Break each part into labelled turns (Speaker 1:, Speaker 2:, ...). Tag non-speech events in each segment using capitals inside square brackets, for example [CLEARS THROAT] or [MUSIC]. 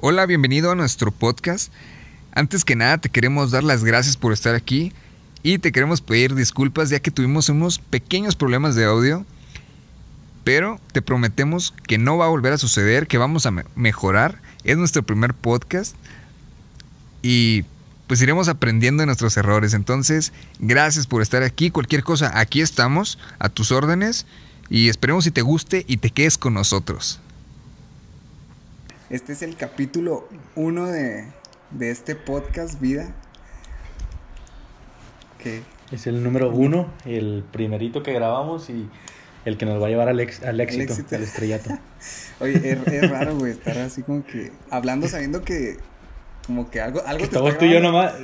Speaker 1: Hola, bienvenido a nuestro podcast. Antes que nada, te queremos dar las gracias por estar aquí y te queremos pedir disculpas ya que tuvimos unos pequeños problemas de audio, pero te prometemos que no va a volver a suceder, que vamos a me- mejorar. Es nuestro primer podcast y pues iremos aprendiendo de nuestros errores. Entonces, gracias por estar aquí. Cualquier cosa, aquí estamos, a tus órdenes y esperemos si te guste y te quedes con nosotros.
Speaker 2: Este es el capítulo 1 de, de este podcast Vida. Que
Speaker 3: Es el número uno, el primerito que grabamos y el que nos va a llevar al, ex- al éxito,
Speaker 2: éxito.
Speaker 3: al estrellato. [LAUGHS]
Speaker 2: Oye, es, es raro, güey, estar así como que hablando sabiendo que como que algo, algo te
Speaker 3: Estamos tú y yo nomás.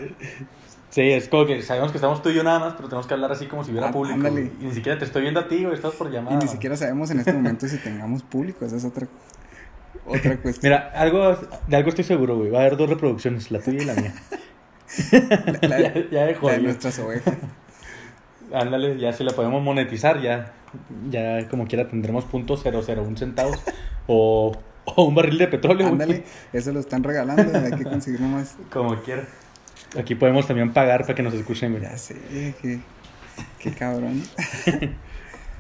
Speaker 3: Sí, es como que sabemos que estamos tú y yo nada más, pero tenemos que hablar así como si hubiera
Speaker 2: Ah,
Speaker 3: público.
Speaker 2: ándale.
Speaker 3: Y ni siquiera te estoy viendo a ti, güey, estás por
Speaker 2: Y
Speaker 3: llamada.
Speaker 2: ni siquiera sabemos en este momento si tengamos público, esa es otra, otra [LAUGHS] cuestión.
Speaker 3: Mira, algo, de algo estoy seguro, güey. Va a haber dos reproducciones, la tuya y la mía. [LAUGHS]
Speaker 2: la, la- [LAUGHS]
Speaker 3: ya, ya de
Speaker 2: la de nuestras ovejas.
Speaker 3: Ándale, ya si la podemos monetizar, ya, ya como quiera tendremos punto .001 centavos o, o un barril de petróleo. güey.
Speaker 2: Ándale, eso lo están regalando, hay que conseguir nomás.
Speaker 3: Como quiera. Aquí podemos también pagar para que nos escuchen, güey.
Speaker 2: Ya sé, qué, qué cabrón.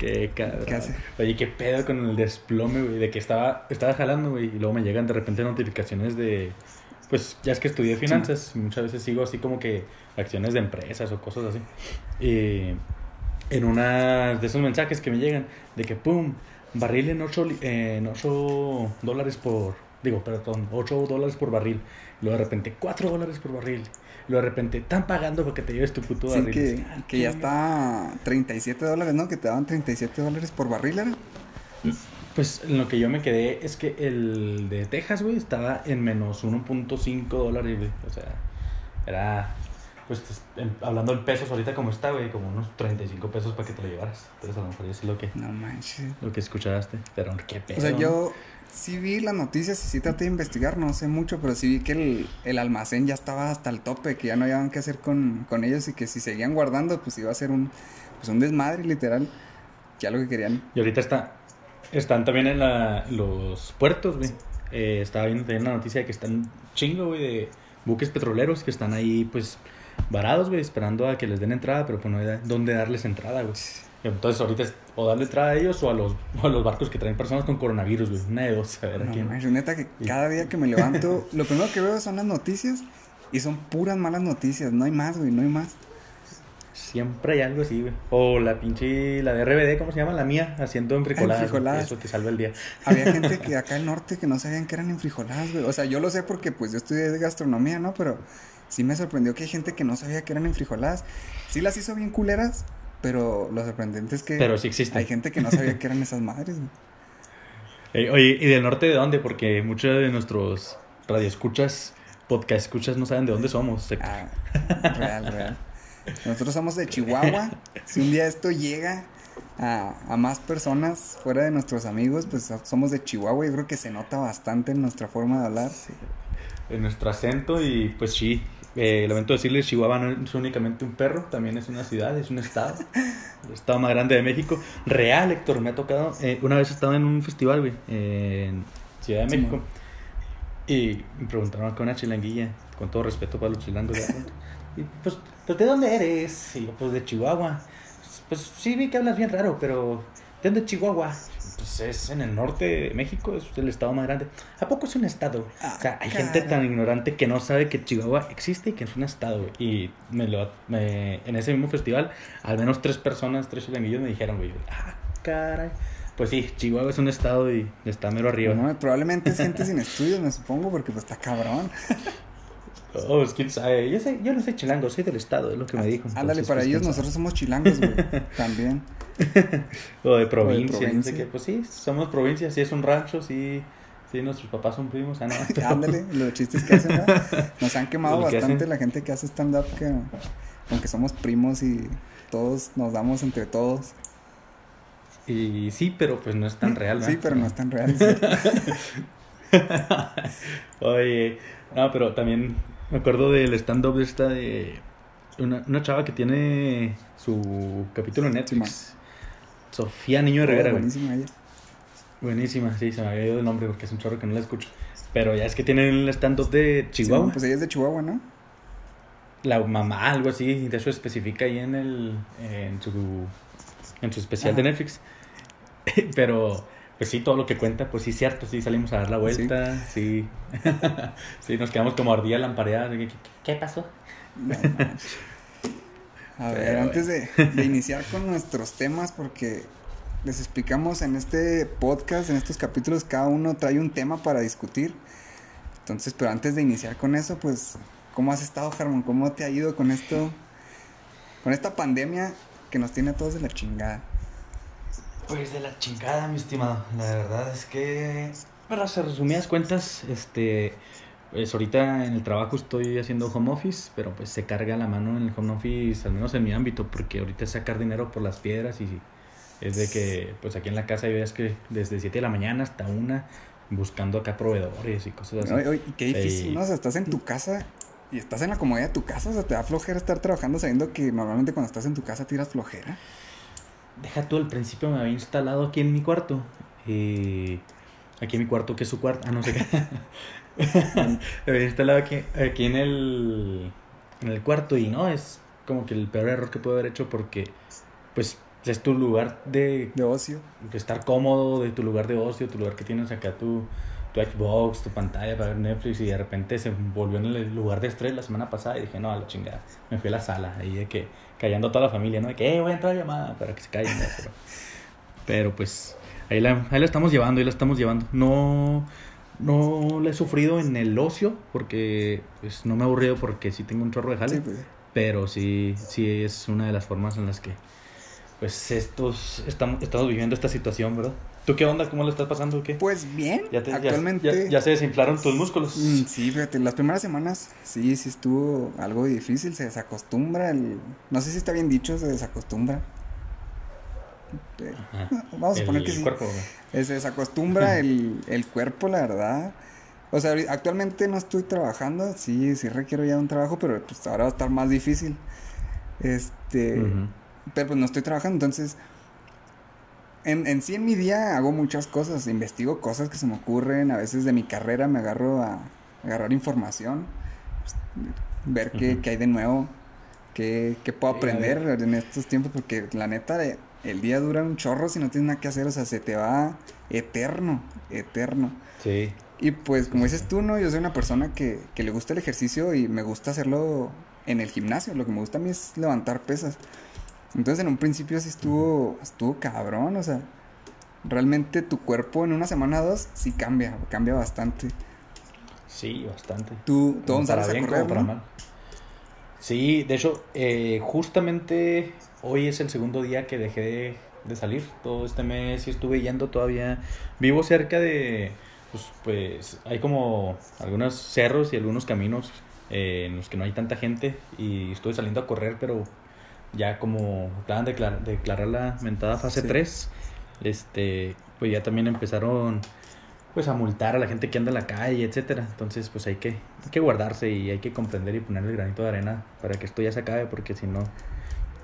Speaker 3: Qué cabrón.
Speaker 2: ¿Qué hace?
Speaker 3: Oye, qué pedo con el desplome, güey. De que estaba, estaba jalando, güey. Y luego me llegan de repente notificaciones de. Pues ya es que estudié finanzas. Y muchas veces sigo así como que acciones de empresas o cosas así. Y en una de esos mensajes que me llegan, de que pum, barril en 8, en ocho dólares por. Digo, perdón, 8 dólares por barril. Y luego de repente 4 dólares por barril. Luego de repente están pagando para que te lleves tu puto
Speaker 2: Sí,
Speaker 3: barril.
Speaker 2: que,
Speaker 3: Ah,
Speaker 2: que ya está 37 dólares, ¿no? Que te daban 37 dólares por barril, ¿era?
Speaker 3: Pues en lo que yo me quedé es que el de Texas, güey, estaba en menos 1.5 dólares, güey. O sea, era, pues en- hablando en pesos ahorita como está, güey, como unos 35 pesos para que te lo llevaras. Entonces a lo mejor es lo que,
Speaker 2: No manches.
Speaker 3: lo que escuchaste. Pero qué peso.
Speaker 2: O sea,
Speaker 3: ¿no?
Speaker 2: Sí vi las noticias y sí traté de investigar, no sé mucho, pero sí vi que el, el almacén ya estaba hasta el tope, que ya no habían qué hacer con, con ellos y que si seguían guardando, pues iba a ser un, pues un desmadre, literal. Ya lo que querían.
Speaker 3: Y ahorita está, están también en la, los puertos, güey. Eh, estaba viendo también la noticia de que están chingo, güey, de buques petroleros que están ahí, pues, varados, güey, esperando a que les den entrada, pero pues no hay dónde darles entrada, güey. Entonces ahorita es o darle entrada a ellos o a los, o a los barcos que traen personas con coronavirus, güey. Una de dos, a ver a
Speaker 2: No
Speaker 3: quién.
Speaker 2: manches, neta que
Speaker 3: Sí.
Speaker 2: cada día que me levanto, [LAUGHS] lo primero que veo son las noticias y son puras malas noticias, no hay más, güey, no hay más.
Speaker 3: Siempre hay algo así, güey. O la pinche, la de RBD, ¿cómo se llama? La mía, haciendo enfrijoladas.
Speaker 2: Enfrijoladas.
Speaker 3: Eso te salva el día. [LAUGHS]
Speaker 2: Había gente [LAUGHS] que acá al norte que no sabían que eran enfrijoladas, güey. O sea, yo lo sé porque pues yo estudié gastronomía, ¿no? Pero sí me sorprendió que hay gente que no sabía que eran enfrijoladas. Sí las hizo bien culeras, pero lo sorprendente es que
Speaker 3: Pero sí existe.
Speaker 2: hay gente que no sabía que eran [LAUGHS] esas madres, güey.
Speaker 3: Eh, oye, ¿y del norte de dónde? Porque muchos de nuestros radioescuchas, podcast escuchas, no saben de dónde somos.
Speaker 2: Ah, real, real. Nosotros somos de Chihuahua. Si un día esto llega a, a más personas fuera de nuestros amigos, pues somos de Chihuahua. Yo creo que se nota bastante en nuestra forma de hablar.
Speaker 3: En nuestro acento y pues sí, eh, lamento decirles, Chihuahua no es únicamente un perro, también es una ciudad, es un estado, [LAUGHS] el estado más grande de México. Real, Héctor, me ha tocado, eh, una vez estaba en un festival, güey, en Ciudad de
Speaker 2: Sí,
Speaker 3: México, y me preguntaron acá una chilanguilla, con todo respeto para los chilangos, y pues, pues, ¿de dónde eres? Y yo, pues de Chihuahua. Pues sí vi que hablas bien raro, pero ¿de dónde Chihuahua? Pues es en el norte de México, es el estado más grande. ¿A poco es un estado?
Speaker 2: Ah,
Speaker 3: o sea, hay gente tan ignorante que no sabe que Chihuahua existe y que es un estado. Y me lo, me- en ese mismo festival, al menos tres personas, tres chilanguillos me dijeron, güey, ah, caray. Pues sí, Chihuahua es un estado y está mero arriba.
Speaker 2: No, probablemente es gente sin estudios, me supongo, porque pues está cabrón.
Speaker 3: Oh, pues quién sabe. Yo, sé, yo no soy chilango, soy del estado, es lo que me dijo.
Speaker 2: Ándale, para
Speaker 3: pues,
Speaker 2: ellos
Speaker 3: quién
Speaker 2: nosotros somos chilangos, güey. [LAUGHS] También. [LAUGHS]
Speaker 3: O de provincia, no sé
Speaker 2: provincia.
Speaker 3: qué. Pues sí, somos provincia, sí es un rancho, sí, sí nuestros papás son primos. Ah, no. [LAUGHS]
Speaker 2: Ándale, los chistes que hacen, ¿no? Nos han quemado bastante la gente que hace stand-up, que aunque somos primos y todos nos damos entre todos.
Speaker 3: Y sí, pero pues no es tan real, [LAUGHS]
Speaker 2: Sí, pero no es tan real.
Speaker 3: Oye, no, pero también me acuerdo del stand-up de esta de una, una chava que tiene su capítulo en Netflix. Sofía Niño de Rivera, güey.
Speaker 2: Buenísima ella.
Speaker 3: Buenísima, sí, se me había ido el nombre porque es un chorro que no la escucho. Pero ya es que tienen el stand-up de Chihuahua.
Speaker 2: Sí, pues ella es de Chihuahua, ¿no?
Speaker 3: La mamá, algo así, de eso especifica ahí en el en su en su especial de Netflix. [LAUGHS] Pero pues sí, todo lo que cuenta, pues sí cierto, sí salimos a dar la vuelta, sí. [LAUGHS] Sí, nos quedamos como ardilla lampareada. ¿Qué, qué pasó?
Speaker 2: A ver, antes de, de iniciar con nuestros temas, porque les explicamos en este podcast, en estos capítulos, cada uno trae un tema para discutir. Entonces, pero antes de iniciar con eso, pues, ¿cómo has estado, Harmon? ¿Cómo te ha ido con esto? Con esta pandemia que nos tiene a todos de la chingada.
Speaker 3: Pues de la chingada, mi estimado. La verdad es que, bueno, se resumidas cuentas, este, pues ahorita en el trabajo estoy haciendo home office, pero pues se carga la mano en el home office, al menos en mi ámbito, porque ahorita es sacar dinero por las piedras y es de que, pues aquí en la casa hay veces que desde 7 de la mañana hasta una buscando acá proveedores y cosas así.
Speaker 2: Oye, qué difícil, ¿no? O sea, estás en tu casa y estás en la comodidad de tu casa, o sea, te da flojera estar trabajando sabiendo que normalmente cuando estás en tu casa tiras flojera.
Speaker 3: Deja tú, al principio me había instalado aquí en mi cuarto. Eh, aquí en mi cuarto, que es su cuarto. Ah, no sé qué. [LAUGHS] instalado aquí, aquí en el, en el cuarto y no, es como que el peor error que puedo haber hecho porque, pues, es tu lugar de,
Speaker 2: de ocio.
Speaker 3: De estar cómodo, de tu lugar de ocio, tu lugar que tienes acá, tu, tu Xbox, tu pantalla para ver Netflix y de repente se volvió en el lugar de estrés la semana pasada y dije, no, a la chingada. Me fui a la sala, ahí de que callando a toda la familia, ¿no? De que, eh, voy a entrar a llamada para que se callen. Pero, pero pues ahí la, ahí la estamos llevando, ahí la estamos llevando. No, no la he sufrido en el ocio porque pues no me he aburrido porque sí tengo un chorro de jale. pues. Pero sí, sí es una de las formas en las que pues estos estamos, estamos viviendo esta situación, ¿verdad? ¿Tú qué onda? ¿Cómo lo estás pasando? ¿Qué?
Speaker 2: Pues bien, ¿Ya actualmente...
Speaker 3: Ya, se desinflaron tus músculos?
Speaker 2: Mm, sí, fíjate, las primeras semanas sí, sí estuvo algo difícil, se desacostumbra el... No sé si está bien dicho, se desacostumbra. [LAUGHS] Vamos a poner que sí. Cuerpo, Se desacostumbra [LAUGHS] el, el cuerpo, la verdad. O sea, actualmente no estoy trabajando, sí, sí requiero ya un trabajo, pero pues ahora va a estar más difícil. Este pero pues no estoy trabajando, entonces en, en sí en mi día hago muchas cosas, investigo cosas que se me ocurren, a veces de mi carrera me agarro a, agarrar información, pues, ver qué, qué, hay de nuevo, qué, qué puedo aprender en estos tiempos, porque la neta el día dura un chorro si no tienes nada que hacer, o sea, se te va eterno, eterno.
Speaker 3: Sí.
Speaker 2: Y pues como dices tú, ¿no? Yo soy una persona que, que le gusta el ejercicio y me gusta hacerlo en el gimnasio, lo que me gusta a mí es levantar pesas. Entonces en un principio sí estuvo, estuvo cabrón, o sea, realmente tu cuerpo en una semana o dos sí cambia, cambia bastante.
Speaker 3: Sí, bastante.
Speaker 2: Tú, tú sales a correr, para mal.
Speaker 3: Sí, de hecho, eh, justamente hoy es el segundo día que dejé de, salir. Todo este mes sí estuve yendo todavía. Vivo cerca de, pues, pues hay como algunos cerros y algunos caminos eh, en los que no hay tanta gente y estuve saliendo a correr, pero ya como acaban de declarar, la mentada fase 3, este, pues ya también empezaron pues a multar a la gente que anda en la calle, etcétera. Entonces, pues hay que, hay que guardarse y hay que comprender y poner el granito de arena para que esto ya se acabe, porque si no,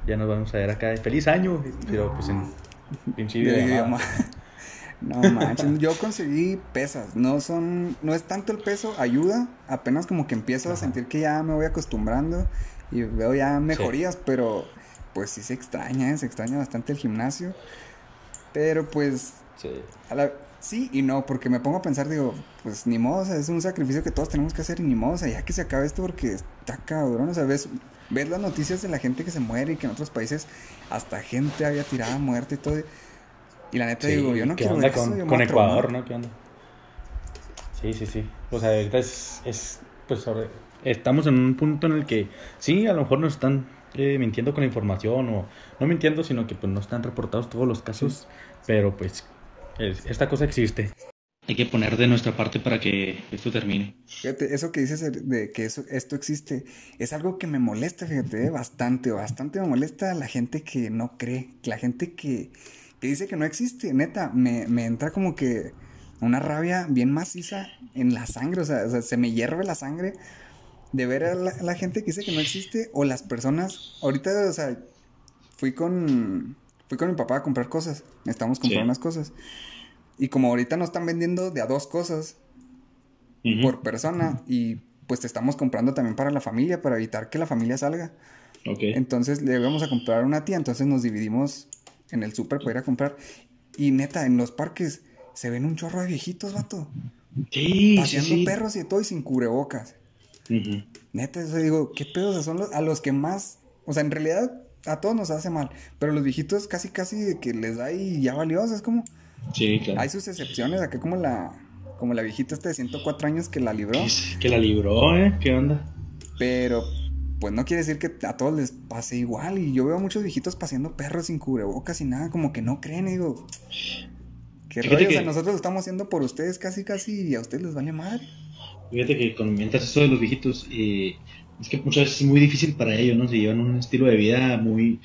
Speaker 3: ya nos vamos a ver acá. ¡Feliz año! Pero pues en pinche
Speaker 2: No manches, yo conseguí pesas, no son, no es tanto el peso, ayuda, apenas como que empiezo a sentir que ya me voy acostumbrando y veo ya mejorías, pero pues sí se extraña, ¿eh? se extraña bastante el gimnasio. Pero pues... Sí. sí y no, porque me pongo a pensar, digo, pues ni modo, o sea, es un sacrificio que todos tenemos que hacer y ni modo, o sea, ya que se acabe esto porque está cabrón, o sea, ves, ves las noticias de la gente que se muere y que en otros países hasta gente había tirado a muerte y todo. Y la neta digo, yo no quiero
Speaker 3: ver con, con Ecuador, ¿no? ¿Qué onda? Sí, sí, sí. O sea, es, es pues estamos en un punto en el que sí, a lo mejor nos están eh, mintiendo con la información o no mintiendo, sino que pues no están reportados todos los casos, pero pues esta cosa existe. Hay que poner de nuestra parte para que esto termine.
Speaker 2: Fíjate, eso que dices de que eso, esto existe es algo que me molesta, fíjate, eh, bastante, bastante me molesta la gente que no cree, la gente que, que dice que no existe, neta, me, me entra como que una rabia bien maciza en la sangre, o sea, o sea se me hierve la sangre de ver a la, gente que dice que no existe o las personas. Ahorita, o sea, fui con, fui con mi papá a comprar cosas. Estamos comprando unas cosas. Y como ahorita no están vendiendo de a dos cosas, por persona y pues te estamos comprando también para la familia, para evitar que la familia salga. Entonces le íbamos a comprar a una tía, entonces nos dividimos en el súper para ir a comprar. Y neta, en los parques se ven un chorro de viejitos, vato.
Speaker 3: Sí,
Speaker 2: Paseando
Speaker 3: sí.
Speaker 2: perros y todo y sin cubrebocas. Neta, eso digo, ¿qué pedos? O sea, son los- a los que más, o sea, en realidad a todos nos hace mal, pero los viejitos casi casi que les da y ya valió, o sea, es como,
Speaker 3: Sí, claro.
Speaker 2: hay sus excepciones, acá como la, como la viejita esta de 104 años que la libró,
Speaker 3: Que la libró, ¿eh? ¿Qué onda?
Speaker 2: pero pues no quiere decir que a todos les pase igual, y yo veo muchos viejitos paseando perros sin cubrebocas y nada, como que no creen, y digo, qué
Speaker 3: Fíjate
Speaker 2: rollo, o sea,
Speaker 3: que-
Speaker 2: nosotros lo estamos haciendo por ustedes casi casi y a ustedes les vale madre.
Speaker 3: Fíjate que cuando mientras eso de los viejitos, eh, es que muchas veces es muy difícil para ellos, ¿no? Si llevan un estilo de vida muy,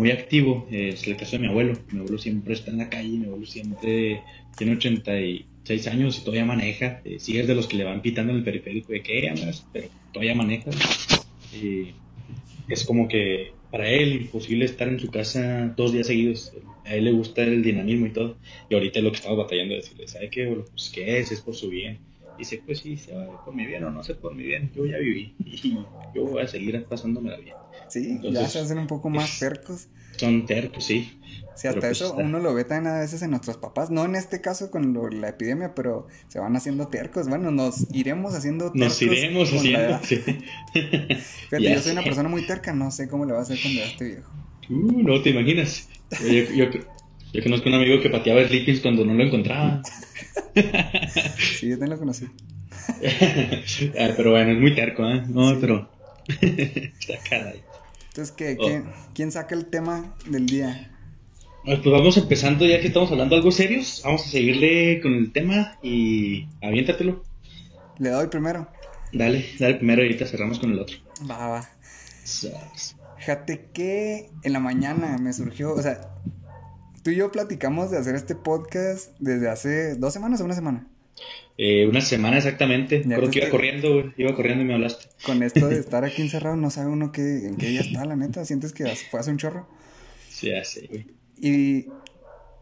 Speaker 3: muy activo. Eh, es el caso de mi abuelo. Mi abuelo siempre está en la calle, mi abuelo siempre tiene 86 años y todavía maneja. Eh, sigue de los que le van pitando en el periférico de que andas, pero todavía maneja. Eh, es como que para él imposible estar en su casa dos días seguidos. A él le gusta el dinamismo y todo. Y ahorita es lo que estamos batallando, decirle, ¿sabe qué? Pues, ¿qué es? Es por su bien. Dice, pues sí, se va por mi bien o no sé por mi bien. Yo ya viví y yo voy a seguir pasándomela bien.
Speaker 2: Sí, ya se hacen un poco más cercos.
Speaker 3: Son tercos, sí.
Speaker 2: Sí, hasta
Speaker 3: pues,
Speaker 2: eso
Speaker 3: está.
Speaker 2: uno lo ve también a veces en nuestros papás, no en este caso con lo- la epidemia, pero se van haciendo tercos. Bueno, nos iremos haciendo tercos.
Speaker 3: Nos iremos haciendo. sí. [LAUGHS]
Speaker 2: Fíjate,
Speaker 3: Ya
Speaker 2: yo soy una persona muy terca, no sé cómo le va a hacer cuando ya esté viejo.
Speaker 3: Uh, no te imaginas. Yo, yo, yo conozco un amigo que pateaba sleepings cuando no lo encontraba. [LAUGHS]
Speaker 2: Sí, yo también lo conocí. [LAUGHS]
Speaker 3: Ah, pero bueno, es muy terco, ¿eh? No, pero. Está caray.
Speaker 2: Entonces, ¿qué,
Speaker 3: Oh.
Speaker 2: quién saca el tema del día?
Speaker 3: Pues vamos empezando, ya que estamos hablando algo serios. Vamos a seguirle con el tema y aviéntatelo.
Speaker 2: Le doy primero.
Speaker 3: Dale, dale primero y ahorita cerramos con el otro.
Speaker 2: Va, va. Fíjate que en la mañana me surgió, o sea, tú y yo platicamos de hacer este podcast desde hace dos semanas o una semana.
Speaker 3: Eh, una semana exactamente. Creo que iba corriendo, güey. Iba corriendo y me hablaste.
Speaker 2: Con esto de [LAUGHS] estar aquí encerrado, no sabe uno qué, en qué día está, la neta. ¿Sientes que fue hace un chorro?
Speaker 3: Sí, ya sé, güey.
Speaker 2: Y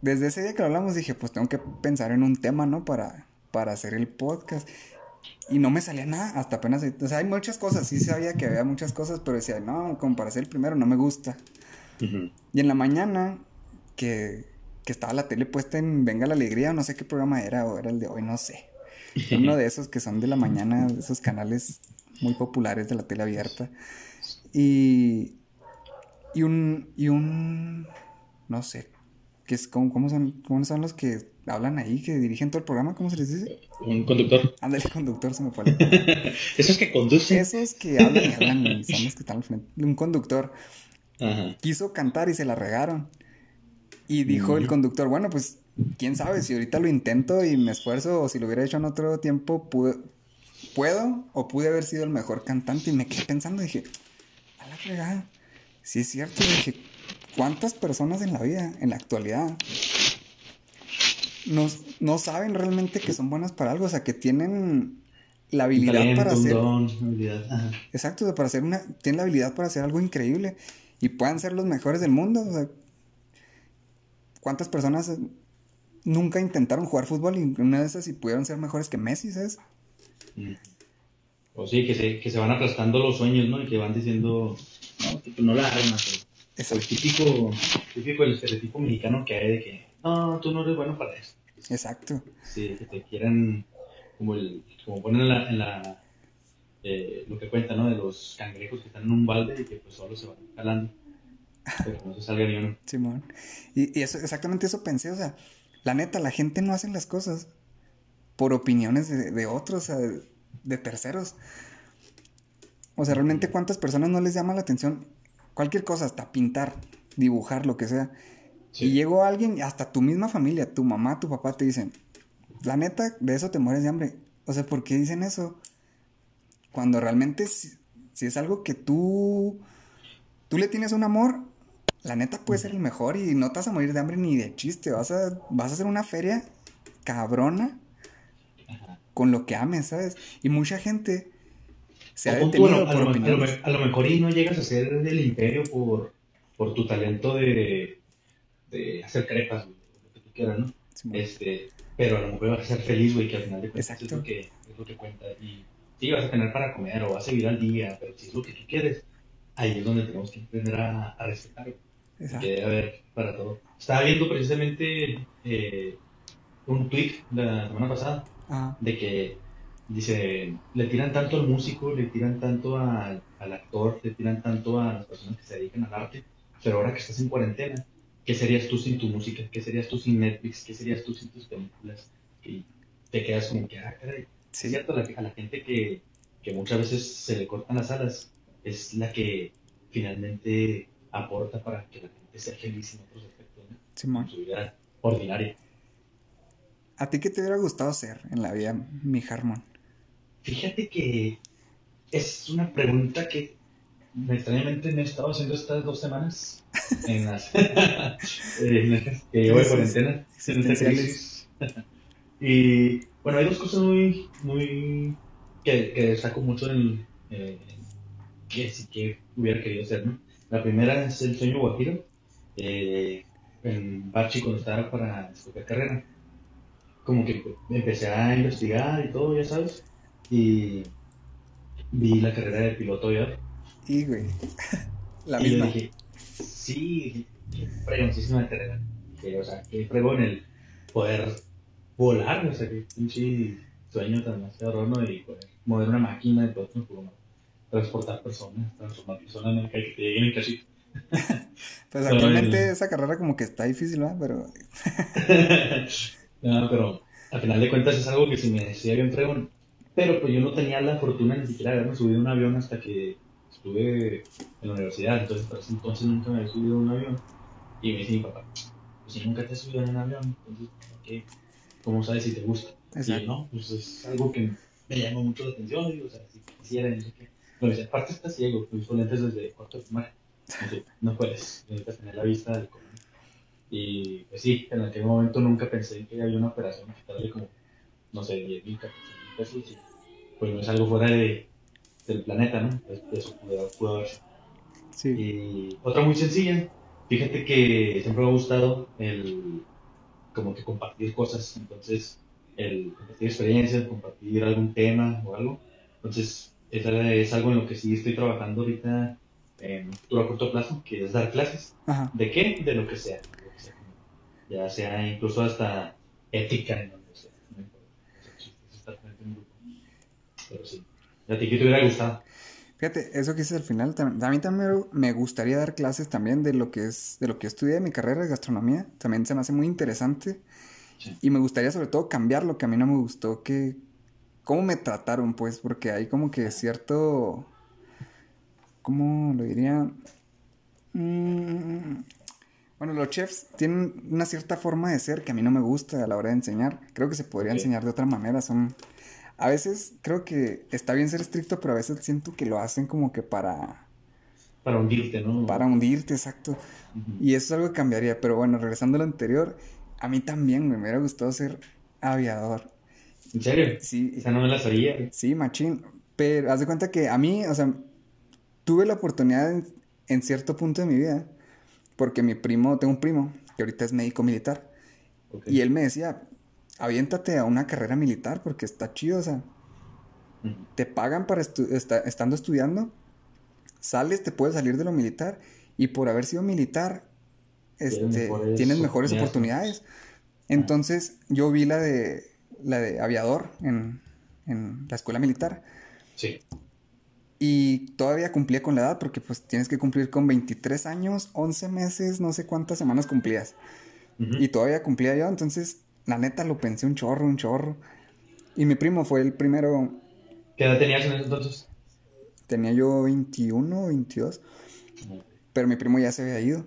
Speaker 2: desde ese día que lo hablamos dije, pues tengo que pensar en un tema, ¿no? Para, para hacer el podcast. Y no me salía nada, hasta apenas... O sea, hay muchas cosas, sí sabía que había muchas cosas, pero decía, no, como para ser el primero, no me gusta. Y en la mañana, que, que estaba la tele puesta en Venga la Alegría, o no sé qué programa era, o era el de hoy, no sé. [LAUGHS] Uno de esos que son de la mañana, de esos canales muy populares de la tele abierta. Y, y un, y un, no sé, que es, ¿cómo, cómo son, ¿cómo son los que hablan ahí, que dirigen todo el programa? ¿Cómo se les dice?
Speaker 3: Un conductor.
Speaker 2: Ándale, conductor, se me fue. [LAUGHS]
Speaker 3: Esos que conducen.
Speaker 2: Esos que hablan y hablan y son los que están al frente. Un conductor
Speaker 3: Ajá.
Speaker 2: quiso cantar y se la regaron. Y dijo el conductor, bueno, pues, quién sabe, si ahorita lo intento y me esfuerzo, o si lo hubiera hecho en otro tiempo, pude- puedo o pude haber sido el mejor cantante. Y me quedé pensando, dije, a la fregada. Sí es cierto, dije, ¿cuántas personas en la vida, en la actualidad, no, no saben realmente que son buenas para algo? O sea, que tienen la habilidad
Speaker 3: Talento,
Speaker 2: para hacer...
Speaker 3: don, habilidad.
Speaker 2: Exacto, para hacer una, tienen la habilidad para hacer algo increíble y puedan ser los mejores del mundo. O sea, ¿cuántas personas eh, nunca intentaron jugar fútbol y una de esas y pudieron ser mejores que Messi, ¿sabes?
Speaker 3: O sí, que se, que se van aplastando los sueños, ¿no? Y que van diciendo, no, tipo, no la armas. El
Speaker 2: Exacto.
Speaker 3: típico, típico, el estereotipo mexicano que hay de que, no, tú no eres bueno para eso.
Speaker 2: Exacto.
Speaker 3: Sí, que te quieran, como, el, como ponen en la, en la eh, lo que cuenta, ¿no? De los cangrejos que están en un balde y que pues solo se van jalando. Pero no se salga ni uno.
Speaker 2: Simón. Y, y eso, exactamente eso pensé, o sea, la neta, la gente no hace las cosas por opiniones de, de otros, o sea, de, de terceros. O sea, realmente cuántas personas no les llama la atención cualquier cosa, hasta pintar, dibujar, lo que sea.
Speaker 3: Sí.
Speaker 2: Y llegó alguien, hasta tu misma familia, tu mamá, tu papá te dicen, la neta, de eso te mueres de hambre. O sea, ¿por qué dicen eso? Cuando realmente si, si es algo que tú, tú le tienes un amor, la neta puede ser el mejor y no te vas a morir de hambre ni de chiste. Vas a, vas a hacer una feria cabrona
Speaker 3: Ajá.
Speaker 2: con lo que ames, ¿sabes? Y mucha gente se ha
Speaker 3: O
Speaker 2: detenido
Speaker 3: a,
Speaker 2: por
Speaker 3: lo, me- a, lo,
Speaker 2: opiniones.
Speaker 3: me- a lo mejor y no llegas a ser del imperio por, por tu talento de, de hacer crepas, güey, lo que tú quieras, ¿no? Este, pero a lo mejor vas a ser feliz, güey, que al final de cuentas es lo, que, es lo que cuenta. Y sí, vas a tener para comer o vas a vivir al día, pero si es lo que tú quieres, ahí es donde tenemos que aprender a, a respetar. Exacto. Que debe haber para todo. Estaba viendo precisamente eh, un tweet la semana pasada de que dice, le tiran tanto al músico, le tiran tanto al, al actor, le tiran tanto a las personas que se dedican al arte, pero ahora que estás en cuarentena, ¿qué serías tú sin tu música? ¿Qué serías tú sin Netflix? ¿Qué serías tú sin tus películas? Y te quedas como que, ah, caray. Sí. Es cierto, a la, gente que, que, muchas veces se le cortan las alas es la que finalmente aporta para que la gente sea feliz en otros aspectos, ¿no? En su vida ordinaria.
Speaker 2: ¿A ti qué te hubiera gustado ser en la vida, mi Harmon?
Speaker 3: Fíjate que es una pregunta que extrañamente me he estado haciendo estas dos semanas en las, [LAUGHS] que llevo de cuarentena, y bueno, hay dos cosas muy, muy que, que destaco mucho en, eh, que sí que hubiera querido hacer, ¿no? La primera es el sueño guajiro, eh, en Bachi cuando estaba para escoger carrera. Como que empecé a investigar y todo, ya sabes, y vi la carrera de piloto ya
Speaker 2: y, güey, [LAUGHS]
Speaker 3: la y misma. Yo dije, sí, fregoncísima carrera. Que, o sea, qué fregón el poder volar, o sea, que pinche sueño tan demasiado ¿no? y poder mover una máquina y todo eso, transportar personas, transformar personas en el que te lleguen en casito. [LAUGHS]
Speaker 2: pues actualmente esa carrera como que está difícil, ¿verdad? Pero... [LAUGHS]
Speaker 3: no, pero al final de cuentas es algo que si me decía bien fregón. Pero pues yo no tenía la fortuna ni siquiera de haberme subido a un avión hasta que estuve en la universidad, entonces para ese entonces nunca me había subido a un avión. Y me dice mi papá, pues si nunca te has subido en un avión, entonces, ¿qué? ¿cómo sabes si te gusta? Exacto. Y no, pues es algo que me llamó mucho la atención, y, o sea, si quisiera, no sé qué. No, dice, aparte estás ciego, pues uso lentes desde cuarto de primaria. No, no puedes, necesitas tener la vista del común. Y pues sí, en aquel momento nunca pensé que había una operación que como, no sé, 10 mil, 14 mil pesos. Y, pues no es algo fuera de, del planeta, ¿no? Eso pudo, haber Sí. Y otra muy sencilla, fíjate que siempre me ha gustado el como que compartir cosas, entonces el compartir experiencias, compartir algún tema o algo, entonces es algo en lo que sí estoy trabajando ahorita en futuro a corto plazo, que es dar clases. ¿De qué? De lo que sea. Ya sea incluso hasta ética en donde sea. Pero sí. ¿A ti qué te hubiera gustado?
Speaker 2: Fíjate, eso que dices al final, a mí también me gustaría dar clases también de lo que es, de lo que estudié mi carrera de gastronomía. También se me hace muy interesante. Y me gustaría sobre todo cambiar lo que a mí no me gustó, que cómo me trataron, pues, porque hay como que cierto, ¿cómo lo diría? Mm, bueno, los chefs tienen una cierta forma de ser que a mí no me gusta a la hora de enseñar. Creo que se podría enseñar de otra manera. Son a veces creo que está bien ser estricto, pero a veces siento que lo hacen como que para...
Speaker 3: Para hundirte, ¿no?
Speaker 2: Para hundirte, exacto. Y eso es algo que cambiaría. Pero bueno, regresando a lo anterior, a mí también me hubiera gustado ser aviador.
Speaker 3: ¿En serio?
Speaker 2: Sí.
Speaker 3: O sea, no me la sabía.
Speaker 2: Sí, machín. Pero haz de cuenta que a mí, o sea, tuve la oportunidad en, cierto punto de mi vida, porque mi primo, tengo un primo que ahorita es médico militar, y él me decía, aviéntate a una carrera militar porque está chido, o sea, te pagan para estando estudiando, sales, te puedes salir de lo militar y por haber sido militar, este, tienes mejores oportunidades. Entonces, yo vi la de la de aviador en, en la escuela militar.
Speaker 3: Sí.
Speaker 2: Y todavía cumplía con la edad porque pues tienes que cumplir con 23 años, 11 meses, no sé cuántas semanas cumplías. Y todavía cumplía yo, entonces la neta lo pensé un chorro, un chorro. Y mi primo fue el primero.
Speaker 3: ¿Qué edad tenías en ese entonces?
Speaker 2: Tenía yo 21, 22. Pero mi primo ya se había ido.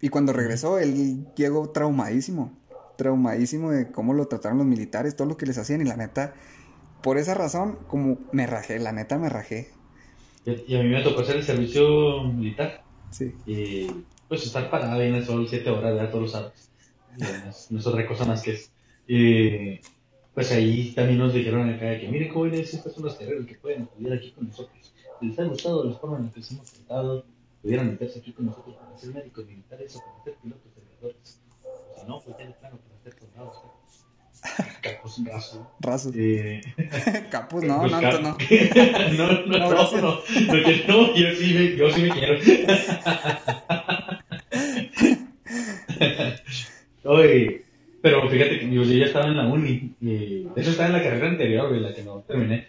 Speaker 2: Y cuando regresó, él llegó traumadísimo. Traumadísimo de cómo lo trataron los militares, todo lo que les hacían. Y la neta, por esa razón, como me rajé, la neta me rajé.
Speaker 3: Y a mí me tocó hacer el servicio militar.
Speaker 2: Sí.
Speaker 3: Y pues estar parado ahí en el sol siete horas, ya todos los sábados no es otra cosa más que es. Eh, pues ahí también nos dijeron acá de que, mire jóvenes, estas son las carreras que pueden estudiar aquí con nosotros. Si les ha gustado la forma en la que les hemos tratado, pudieran meterse aquí con nosotros para ser médicos militares o para ser pilotos aviadores. No, pues ya de plano para ser soldados. somos rasos.
Speaker 2: Rasos.
Speaker 3: Eh, [LAUGHS]
Speaker 2: Capus, no,
Speaker 3: pues,
Speaker 2: no,
Speaker 3: cap- [LAUGHS]
Speaker 2: no.
Speaker 3: no, no, no,
Speaker 2: No,
Speaker 3: no, no, no, que no, yo sí me, yo sí me quiero. [LAUGHS] Oye, pero fíjate que yo, yo ya estaba en la uni, y de hecho estaba en la carrera anterior, güey, la que no terminé.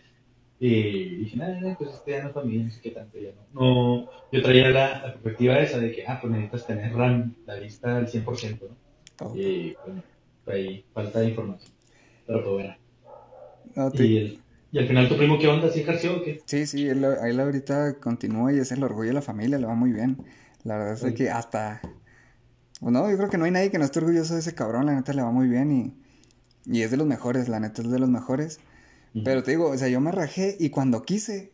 Speaker 3: Y dije, nada, pues esto ya no es para mí, no sé qué tanto, ya no. No, yo traía la, la perspectiva esa de que, ah, pues necesitas tener RAM, la vista al 100%, ¿no? Y, bueno, ahí falta de información. Pero bueno.
Speaker 2: no, te-
Speaker 3: Y, el, y al final, ¿tu primo qué onda? ¿Sí ejerció o qué?
Speaker 2: Sí, sí, él, él ahorita continúa y es el orgullo de la familia, le va muy bien. La verdad es que hasta... pues no, yo creo que no hay nadie que no esté orgulloso de ese cabrón, la neta le va muy bien y, y es de los mejores, la neta es de los mejores. Pero te digo, o sea, yo me rajé y cuando quise,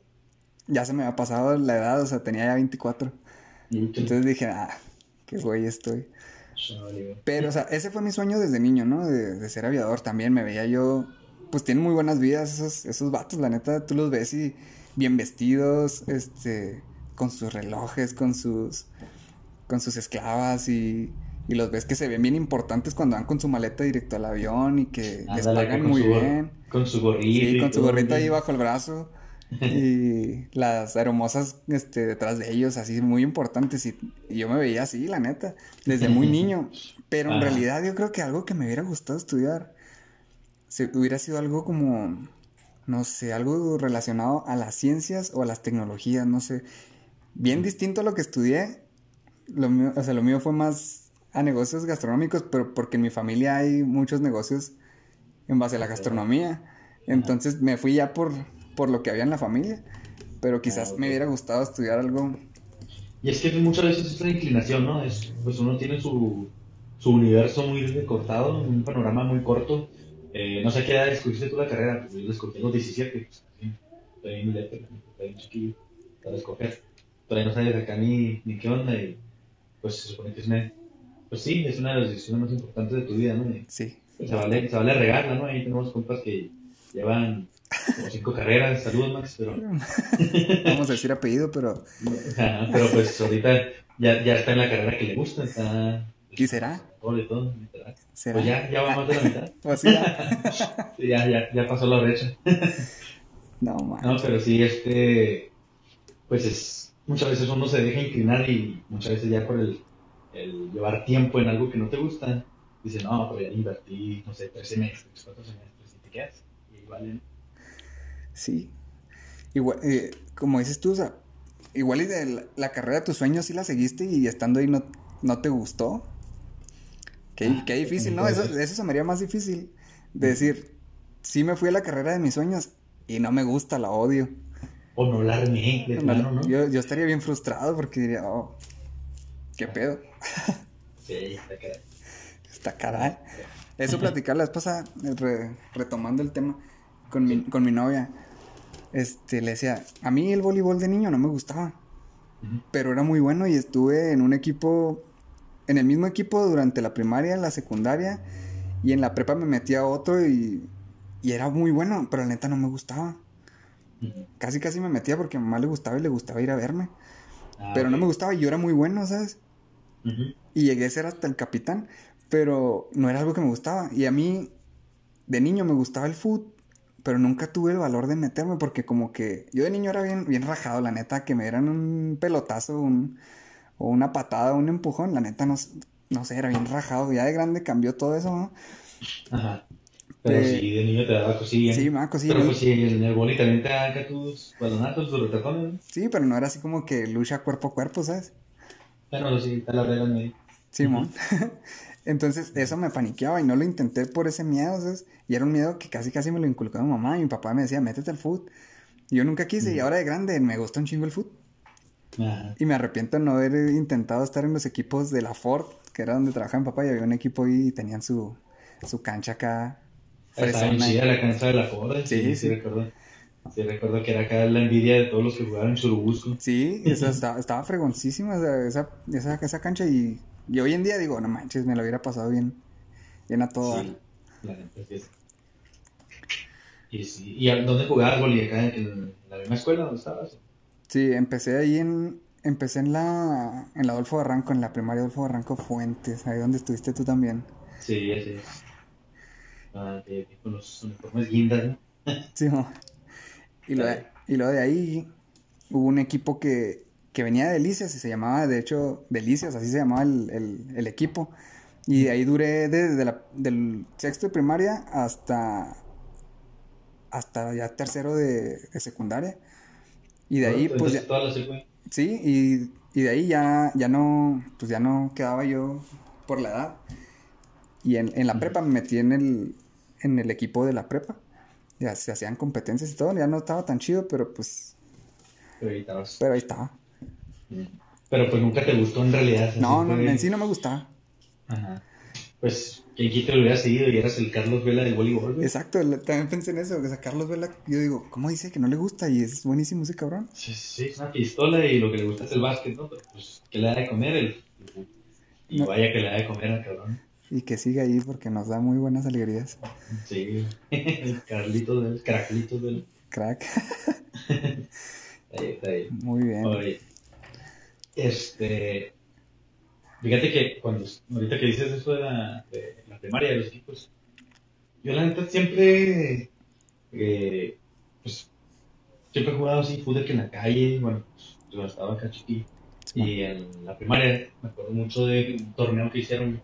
Speaker 2: ya se me había pasado la edad, o sea, tenía ya 24. Entonces dije, ah, qué güey estoy. Pero, o sea, ese fue mi sueño desde niño, ¿no? De, de ser aviador también. Me veía yo, pues tienen muy buenas vidas esos, esos vatos, la neta, tú los ves y bien vestidos, este, con sus relojes, con sus, con sus esclavas y, y los ves que se ven bien importantes cuando van con su maleta directo al avión y que les pagan muy
Speaker 3: su
Speaker 2: bien.
Speaker 3: Con su gorrito.
Speaker 2: Sí, con su gorrita ahí bajo el brazo. Y las hermosas este, detrás de ellos, así muy importantes. Y, y yo me veía así, la neta, desde muy [LAUGHS] niño. Pero en
Speaker 3: Ajá.
Speaker 2: realidad yo creo que algo que me hubiera gustado estudiar se, hubiera sido algo como, no sé, algo relacionado a las ciencias o a las tecnologías, no sé. Bien distinto a lo que estudié. Lo mío, o sea, lo mío fue más a negocios gastronómicos, pero porque en mi familia hay muchos negocios en base a la gastronomía. Entonces me fui ya por, por lo que había en la familia. Pero quizás
Speaker 3: Ah,
Speaker 2: me hubiera gustado estudiar algo.
Speaker 3: Y es que muchas veces es la inclinación, ¿no? Es, pues uno tiene su, su universo muy recortado, un panorama muy corto. Eh, no sé qué edad escogiste tú la carrera, pues yo la los 17, pues, sí, estoy en letra, estoy en chiquillo, para escoger. Todavía no sabes acá ni, ni qué onda y pues se supone que es una, pues sí, es una de las decisiones más importantes de tu vida, ¿no? Y,
Speaker 2: Sí.
Speaker 3: pues, se, vale, se vale regarla, ¿no? Ahí tenemos compas que llevan como cinco carreras, saludos Max, pero... [LAUGHS]
Speaker 2: Vamos a decir apellido, pero
Speaker 3: Ajá, pero pues ahorita ya, ya está en la carrera que le gusta, está...
Speaker 2: ¿y será?
Speaker 3: Todo y todo.
Speaker 2: ¿Será?
Speaker 3: Pues ya, ya va más de la [LAUGHS] mitad.
Speaker 2: Pues sí, ya. [LAUGHS]
Speaker 3: Sí, ya, ya, ya pasó la brecha.
Speaker 2: No, man.
Speaker 3: No, pero sí, este... Pues es... Muchas veces uno se deja inclinar y muchas veces ya por el, el llevar tiempo en algo que no te gusta, dice, no, pero ya invertí, no sé, tres semestres, cuatro semestres y te quedas. Y igual,
Speaker 2: Sí. Igual, eh, como dices tú, o sea, igual y de la, la carrera de tus sueños sí la seguiste y estando ahí no, no te gustó. Qué,
Speaker 3: Ah,
Speaker 2: qué difícil, ¿no? Eso, eso se me haría más difícil. De decir, sí me fui a la carrera de mis sueños y no me gusta, la odio.
Speaker 3: o no la de plano, ¿no?
Speaker 2: Yo, yo estaría bien frustrado porque diría, oh, qué pedo,
Speaker 3: Sí, está caray.
Speaker 2: está caray. Eso platicaba la re- retomando el tema, con mi, con mi novia. Este, le decía, a mí el voleibol de niño no me gustaba. Pero era muy bueno y estuve en un equipo, en el mismo equipo durante la primaria, la secundaria y en la prepa me metí a otro y, y era muy bueno, pero la neta no me gustaba. Casi casi me metía porque a mamá le gustaba y le gustaba ir a verme,
Speaker 3: Ah,
Speaker 2: pero no me gustaba y yo era muy bueno, ¿sabes? Y llegué a ser hasta el capitán, pero no era algo que me gustaba. Y a mí, de niño, me gustaba el fútbol, pero nunca tuve el valor de meterme porque como que yo de niño era bien, bien rajado, la neta, que me dieran un pelotazo un, o una patada, un empujón, la neta no, no sé, era bien rajado. Ya de grande cambió todo eso, ¿no?
Speaker 3: Ajá. Pero
Speaker 2: Eh,
Speaker 3: sí, de niño te daba cosilla.
Speaker 2: Sí, me da cosilla.
Speaker 3: Pero pues sí, en el boli también te dan acá tus balonazos, tus retacones. ¿no?
Speaker 2: Sí, pero no era así como que lucha cuerpo a cuerpo, ¿sabes?
Speaker 3: Bueno, sí, está la regla medio.
Speaker 2: Simón. [LAUGHS] Entonces, eso me paniqueaba y no lo intenté por ese miedo, ¿sabes? Y era un miedo que casi casi me lo inculcaba mi mamá y mi papá me decía, métete al. Y yo nunca quise y ahora de grande me gusta un chingo el.
Speaker 3: Ajá.
Speaker 2: Y me arrepiento de no haber intentado estar en los equipos de la Ford, que era donde trabajaba mi papá y había un equipo ahí y tenían su, su cancha acá. Fresona.
Speaker 3: chida la cancha de la Ford. Sí,
Speaker 2: Sí,
Speaker 3: sí,
Speaker 2: sí.
Speaker 3: recuerdo. Sí, recuerdo que era acá la envidia de todos los que jugaban en Churubusco.
Speaker 2: Sí, esa [LAUGHS] estaba, estaba fregoncísima esa, esa, esa cancha y, y hoy en día digo, no manches, me lo hubiera pasado bien, bien a todo.
Speaker 3: Sí, la sí es. Y sí, ¿y dónde jugabas boli? ¿Acá en la misma escuela donde estabas?
Speaker 2: Sí, empecé ahí en, empecé en la, en la Adolfo Barranco, en la primaria Adolfo Barranco Fuentes, ahí donde estuviste tú también.
Speaker 3: Sí, así es. Ah, con los uniformes guindas, ¿no?
Speaker 2: Sí, y, luego, y luego de ahí hubo un equipo que, que venía de Delicias y se llamaba, de hecho, Delicias, así se llamaba el, el- el equipo. Y de ahí duré desde la, del sexto de primaria hasta, hasta ya tercero de, de secundaria. Y de ahí, pues ya, sí, y, y de ahí ya, ya no, pues ya no quedaba yo por la edad. Y en, en la prepa me metí en el, en el equipo de la prepa. Ya se hacían competencias y todo, ya no estaba tan chido, pero pues,
Speaker 3: pero ahí
Speaker 2: pero ahí estaba.
Speaker 3: Pero pues nunca te gustó en realidad.
Speaker 2: No, no,
Speaker 3: fue-
Speaker 2: en sí no me gustaba.
Speaker 3: Ajá. Pues, quien quita lo hubiera seguido y eras el Carlos Vela del voleibol.
Speaker 2: Exacto, también pensé en eso, que a Carlos Vela, yo digo, ¿cómo dice que no le gusta? Y es buenísimo ese cabrón.
Speaker 3: Sí, sí, es una pistola y lo que le gusta es el básquet, ¿no? Pero pues, que le da de comer el... Y
Speaker 2: No.
Speaker 3: vaya que le da de comer al cabrón.
Speaker 2: Y que siga ahí porque nos da muy buenas alegrías.
Speaker 3: Sí, el [LAUGHS] Carlitos del... Carlitos del...
Speaker 2: Crack, [LAUGHS]
Speaker 3: Ahí está ahí.
Speaker 2: muy bien.
Speaker 3: Oye, este... Fíjate que cuando... Ahorita que dices eso de la, de la primaria de los equipos, yo la neta siempre... eh, pues... Siempre he jugado así fútbol que en la calle, bueno, pues, cuando estaba acá chiquillo. Y en la primaria me acuerdo mucho de un torneo que hicieron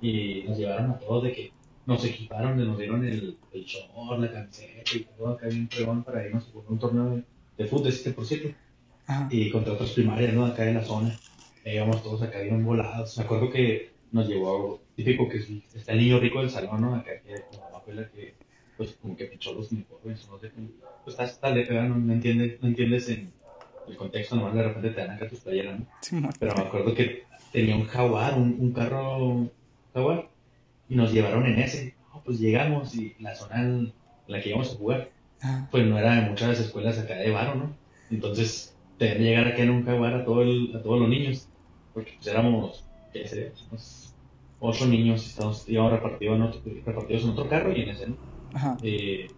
Speaker 3: y nos llevaron a todos de que nos equiparon, de nos dieron el, el short, la camiseta y todo acá bien pregón para irnos a jugar un torneo de, de fútbol, este por cierto,
Speaker 2: Ajá.
Speaker 3: y contra otras primarias, ¿no? Acá en la zona. E íbamos todos acá bien volados. Me acuerdo que nos llevó, típico que está el niño rico del salón, ¿no? Acá que la que, pues como que pichó los uniformes, no sé, pues estás tal de no, no entiendes, no entiendes en el contexto, nomás de repente te dan acá tus playeras. Pero me acuerdo que tenía un jaguar, un, un carro jaguar, y nos llevaron en ese. No, pues llegamos y la zona en la que íbamos a jugar,
Speaker 2: Ajá.
Speaker 3: pues no era de muchas escuelas acá de Varo, ¿no? Entonces, que llegar acá en un jaguar a, todo el- a todos los niños, porque pues éramos, qué sé, unos ocho niños, y estábamos, íbamos repartidos en, otro, repartidos en otro carro y en ese, ¿no?
Speaker 2: Ajá.
Speaker 3: Eh,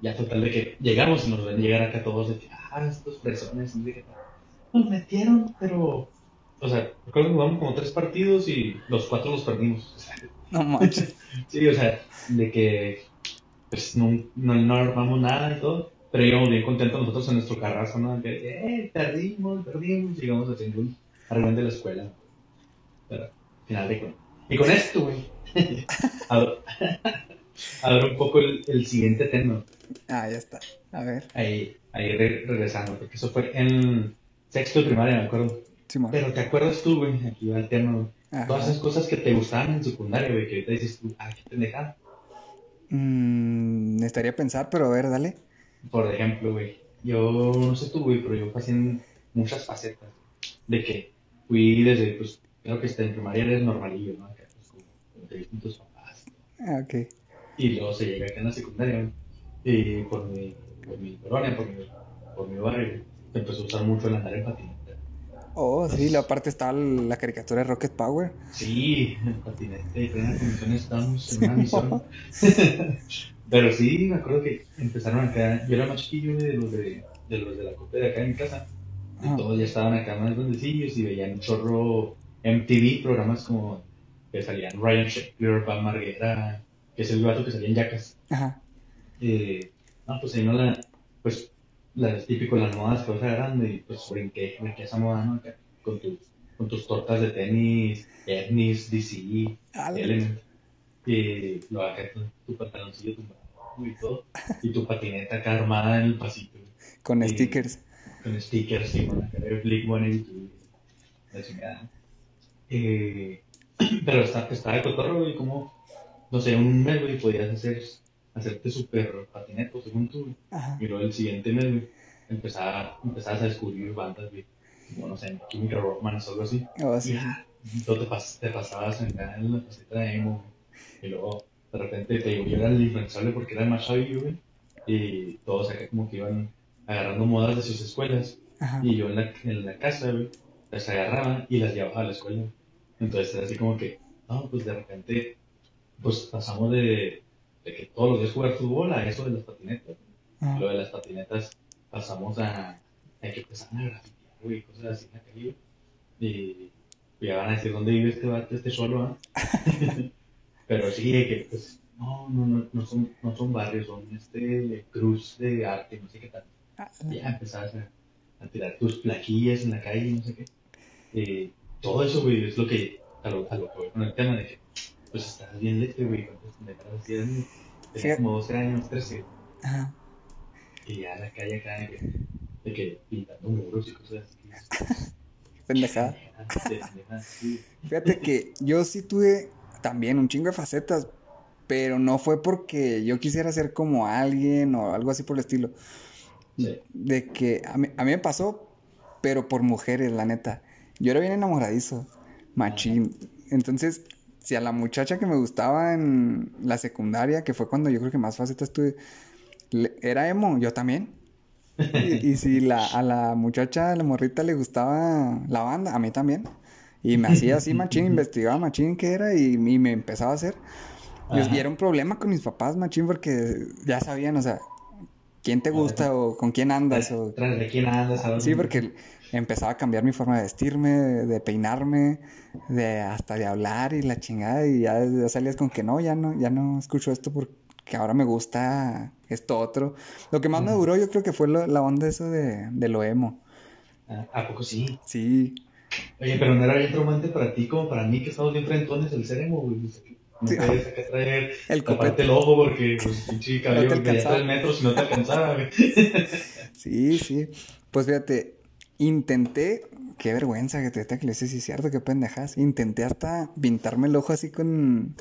Speaker 3: ya total de que llegamos y nos ven llegar acá todos de que, ah, estos fresones, y que nos metieron, pero, o sea, recuerdo que jugamos como tres partidos y los cuatro los perdimos. O [LAUGHS] sea,
Speaker 2: No manches.
Speaker 3: sí, o sea, de que, pues, no, no, no armamos nada y todo, pero íbamos bien contentos nosotros en nuestro carrazo, ¿no? Que, eh, perdimos, perdimos, llegamos haciendo un arreglo de la escuela. Pero, al final de cuentas. Y con esto, güey, [LAUGHS] abro un poco el, el siguiente tema.
Speaker 2: Ah, ya está. A ver,
Speaker 3: Ahí, ahí re- regresando, porque eso fue en sexto de primaria, me acuerdo.
Speaker 2: Simón.
Speaker 3: Pero ¿te acuerdas tú, güey? Aquí va el tema, güey.
Speaker 2: Ajá.
Speaker 3: Todas esas cosas que te gustaban en secundaria, güey, que ahorita dices tú, ah, qué pendejada.
Speaker 2: Mm, necesitaría pensar, pero a ver, dale.
Speaker 3: Por ejemplo, güey, yo no sé tú, güey, pero yo pasé en muchas facetas. De que fui desde, pues, creo que hasta en primaria eres normalillo, ¿no? Acá, pues, como, dicen tus papás.
Speaker 2: Ah, ok.
Speaker 3: Y luego se llega acá en la secundaria. Y por mi, por mi colonia, por mi, por mi barrio, se empezó a usar mucho el andar en patineta.
Speaker 2: Oh, sí, la parte está la caricatura de Rocket Power.
Speaker 3: Sí, en patineta y plena comisión estamos en una misión. [LAUGHS] Pero sí, me acuerdo que empezaron acá, yo era más chiquillo de los de, de los de la copa de acá en mi casa. Y
Speaker 2: Ajá.
Speaker 3: todos ya estaban acá más grandecillos y veían un chorro MTV, programas como que salían Ryan Shakespeare, Pam Marguera, que es el gato que salía en Yacas.
Speaker 2: Ajá.
Speaker 3: Eh, no, pues ahí no la, pues, las típico las modas que vas agarrando y pues brinqué, brinqué esa moda, ¿no? Acá, con tus, con tus tortas de tenis, Ernis, DC. Element, y lo bajé tu, tu pantaloncillo tumbado y todo, y tu patineta acá armada en el pasito, güey,
Speaker 2: Con stickers.
Speaker 3: con stickers y con la cara de Blink 182, la chingada. Eh, [CLEARS THROAT] pero está, está de cotorro, güey, como, no sé, un mes, güey, podías hacer, hacerte super patineto, según tú. Y luego el siguiente mes, empezaba, empezabas a descubrir bandas, güey, como, no sé, Chemical Romance o algo así.
Speaker 2: Oh,
Speaker 3: Y
Speaker 2: sí.
Speaker 3: ya, tú te, pas- te pasabas en la, en faceta de emo. Y luego, de repente, te digo, yo era el influenciable porque era más chavillo, güey. Y todos acá como que iban agarrando modas de sus escuelas.
Speaker 2: Ajá.
Speaker 3: Y yo en la, en la casa, güey, las agarraba y las llevaba a la escuela. Entonces era así como que, no, pues de repente, pues pasamos de, de que todos los días jugar fútbol a eso de las patinetas.
Speaker 2: Ajá.
Speaker 3: Lo de las patinetas pasamos a, a que empezaban a grafitear, güey, cosas así en la calle. Y, ya van a decir dónde vive este vato, este solo, ¿ah? [LAUGHS] Pero sí, que pues no, no, no, no son, no son barrios, son este cruz de arte, no sé qué tal.
Speaker 2: Ah,
Speaker 3: Ya empezabas a, a tirar tus plaquillas en la calle, no sé qué. Eh, todo eso, güey, es lo que, a lo, a lo que voy con el tema de que, pues estás bien leche, güey, cuando te metas así, tenía
Speaker 2: Fíjate.
Speaker 3: como 12 años, 13,
Speaker 2: Ajá.
Speaker 3: y ya la calle acá, de que, de que pintando muros y cosas así. [LAUGHS]
Speaker 2: Pendejada. Fíjate que yo sí tuve también un chingo de facetas, pero no fue porque yo quisiera ser como alguien o algo así por el estilo.
Speaker 3: Sí.
Speaker 2: De que a mí, a mí me pasó, pero por mujeres, la neta. Yo era bien enamoradizo, machín. Entonces, si a la muchacha que me gustaba en la secundaria, que fue cuando yo creo que más facetas tuve, era emo, yo también. [LAUGHS] Y, y si la, a la muchacha, a la morrita le gustaba la banda, a mí también. Y me hacía así [LAUGHS] machín, investigaba machín qué era y, y me empezaba a hacer. Y,
Speaker 3: Ajá.
Speaker 2: y era un problema con mis papás, machín, porque ya sabían, o sea, quién te gusta o con quién andas. O...
Speaker 3: Tras de quién andas, a dónde-
Speaker 2: Sí, porque empezaba a cambiar mi forma de vestirme, de, de peinarme, de hasta de hablar y la chingada. Y ya, ya salías con que no, ya no, ya no escucho esto porque ahora me gusta esto otro. Lo que más me duró yo creo que fue lo- la onda eso de, de lo emo.
Speaker 3: Ah, ¿A poco sí?
Speaker 2: Sí,
Speaker 3: Oye, pero no era bien traumante para ti como para mí que estamos bien frentones el seremo, güey. No
Speaker 2: Sí.
Speaker 3: acá traer,
Speaker 2: el
Speaker 3: taparte el ojo porque, pues, pinche cabello
Speaker 2: No te
Speaker 3: tres metros y no te alcanzaba, güey. [LAUGHS]
Speaker 2: Sí, sí. Pues fíjate, intenté, qué vergüenza que te que le sí, cierto, qué pendejas. Intenté hasta pintarme el ojo así con,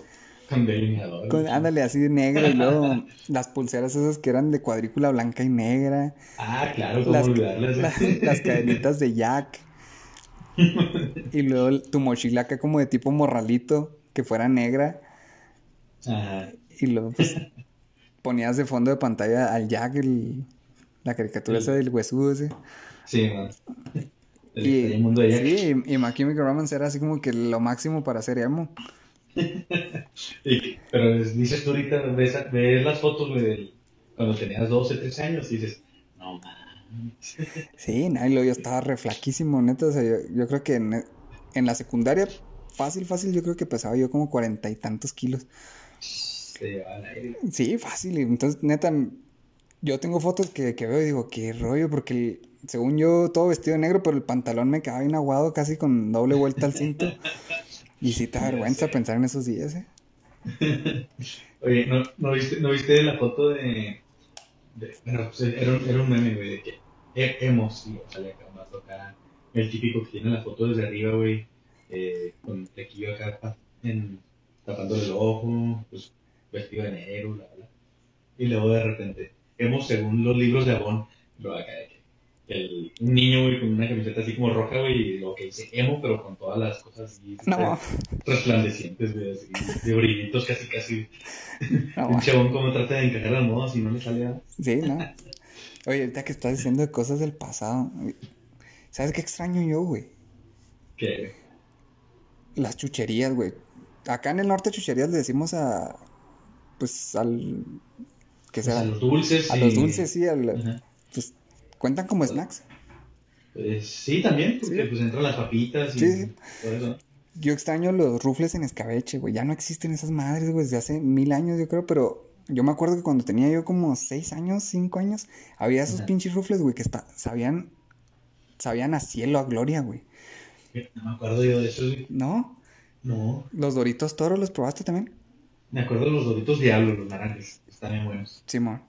Speaker 3: Con delineador.
Speaker 2: con ándale, así de negro y luego [LAUGHS] las pulseras esas que eran de cuadrícula blanca y negra,
Speaker 3: Ah, claro,
Speaker 2: las,
Speaker 3: olvidarlas. [LAUGHS]
Speaker 2: la- las cadenitas de Jack y luego tu mochila acá como de tipo morralito, que fuera negra
Speaker 3: Ajá.
Speaker 2: y luego pues ponías de fondo de pantalla al Jack, el- la caricatura esa del huesudo ese.
Speaker 3: Sí, man. El,
Speaker 2: Y,
Speaker 3: el mundo de Jack.
Speaker 2: sí, y, y My Chemical Romance era así como que lo máximo para hacer emo. [LAUGHS]
Speaker 3: Pero es- dices tú ahorita, ves, ves las fotos, güey, cuando tenías 12, 13 años y dices, no, man.
Speaker 2: Sí, luego yo estaba re flaquísimo, neta. O sea, yo, yo creo que en, en la secundaria, fácil, fácil, yo creo que pesaba yo como cuarenta y tantos kilos.
Speaker 3: Se llevaba al aire.
Speaker 2: Sí, fácil. Entonces, neta, yo tengo fotos que, que veo y digo, qué rollo, porque el- según yo, todo vestido de negro, pero el pantalón me quedaba bien aguado, casi con doble vuelta al cinto. Y sí te [LAUGHS] vergüenza pensar en esos días, ¿eh? [LAUGHS]
Speaker 3: Oye, ¿no, no, viste, ¿no viste la foto de... bueno, pues era, era un meme, güey, de que e- hemos, y acá más acá, el típico que tiene la foto desde arriba, güey, eh, con el flequillo acá en, tapándole el ojo, pues vestido de negro, bla, bla. Y luego de repente, hemos según los libros de Avon, lo acá de que el, un niño, güey, con una camiseta así como roja, güey, y lo que dice emo, pero con todas las cosas así,
Speaker 2: No,
Speaker 3: resplandecientes, güey, así, de brillitos casi, casi.
Speaker 2: no,
Speaker 3: Un chabón como trata de encajar las modas y no le sale nada.
Speaker 2: Sí, ¿no? Oye, ahorita que estás diciendo de cosas del pasado, ¿sabes qué extraño yo, güey?
Speaker 3: Que
Speaker 2: Las chucherías, güey. Acá en el norte chucherías le decimos a, pues, al, ¿qué
Speaker 3: pues,
Speaker 2: será?
Speaker 3: a los dulces.
Speaker 2: A
Speaker 3: y-
Speaker 2: los dulces, sí, al,
Speaker 3: Ajá.
Speaker 2: pues, cuentan como snacks.
Speaker 3: Pues, sí, también, porque
Speaker 2: Sí.
Speaker 3: pues entran las papitas y
Speaker 2: Sí, sí.
Speaker 3: todo eso.
Speaker 2: Yo extraño los rufles en escabeche, güey. Ya no existen esas madres, güey, desde hace mil años, yo creo, pero yo me acuerdo que cuando tenía yo como seis años, cinco años, había esos
Speaker 3: Ajá.
Speaker 2: pinches rufles, güey, que está, sabían, sabían a cielo, a gloria, güey.
Speaker 3: No me acuerdo yo de eso, güey.
Speaker 2: ¿No?
Speaker 3: No.
Speaker 2: Los Doritos Toro, ¿los probaste también?
Speaker 3: Me acuerdo de los doritos diablo, los naranjas. Están bien buenos.
Speaker 2: Simón.